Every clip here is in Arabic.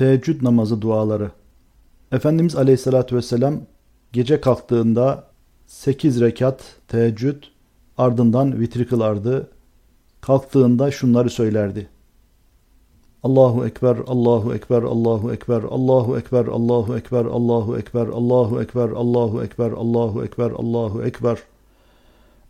Teheccüd namazı duaları. Efendimiz Aleyhisselatü Vesselam gece kalktığında 8 rekat teheccüd ardından vitri kılardı. Kalktığında şunları söylerdi. Allahu Ekber, Allahu Ekber, Allahu Ekber, Allahu Ekber, Allahu Ekber, Allahu Ekber, Allahu Ekber, Allahu Ekber, Allahu Ekber, Allahu Ekber.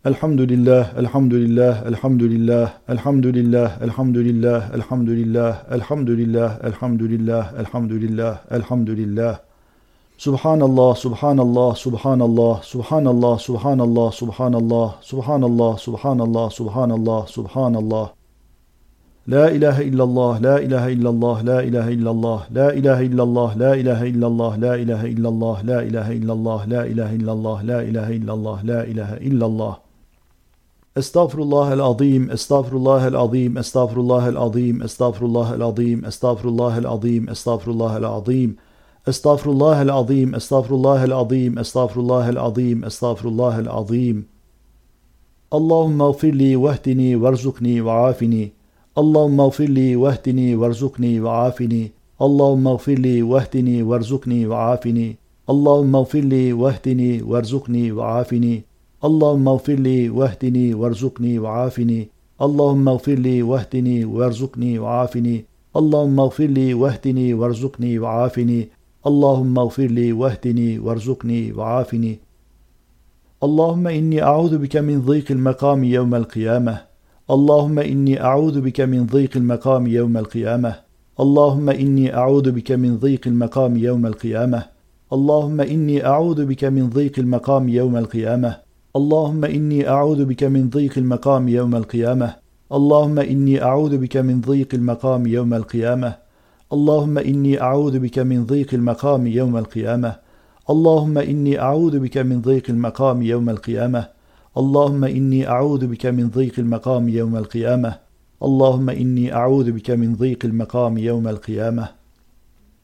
الحمد لله الحمد لله الحمد لله الحمد لله الحمد لله الحمد لله الحمد لله الحمد لله الحمد لله الحمد لله سبحان الله سبحان الله سبحان الله سبحان الله سبحان الله سبحان الله سبحان الله سبحان الله سبحان الله سبحان الله لا إله إلا الله لا إله إلا الله لا إله إلا الله لا إله إلا الله لا إله إلا الله لا إله إلا الله لا إله إلا الله لا إله إلا الله لا إله إلا الله لا إله إلا الله لا إله إلا الله استغفر الله العظيم استغفر الله العظيم استغفر الله العظيم استغفر الله العظيم استغفر الله العظيم استغفر الله العظيم استغفر الله العظيم استغفر الله العظيم استغفر الله العظيم استغفر الله العظيم. اللهم اغفر لي واهدني وارزقني وعافني. اللهم اغفر لي واهدني وارزقني وعافني. اللهم اغفر لي واهدني وارزقني وعافني. اللهم اغفر لي واهدني وارزقني وعافني. اللهم اللهم اغفر لي واهدني وارزقني وعافني. اللهم اغفر لي واهدني وارزقني وعافني. اللهم اغفر لي واهدني وارزقني وعافني. اللهم اغفر لي واهدني وارزقني وعافني. اللهم إني أعوذ بك من ضيق المقام يوم القيامة. اللهم إني أعوذ بك من ضيق المقام يوم القيامة. اللهم إني أعوذ بك من ضيق المقام يوم القيامة. اللهم إني أعوذ بك من ضيق المقام يوم القيامة. اللهم إني أعوذ بك من ضيق المقام يوم القيامة. اللهم إني أعوذ بك من ضيق المقام يوم القيامة. اللهم إني أعوذ بك من ضيق المقام يوم القيامة. اللهم إني أعوذ بك من ضيق المقام يوم القيامة. اللهم إني أعوذ بك من ضيق المقام يوم القيامة. اللهم إني أعوذ بك من ضيق المقام يوم القيامة.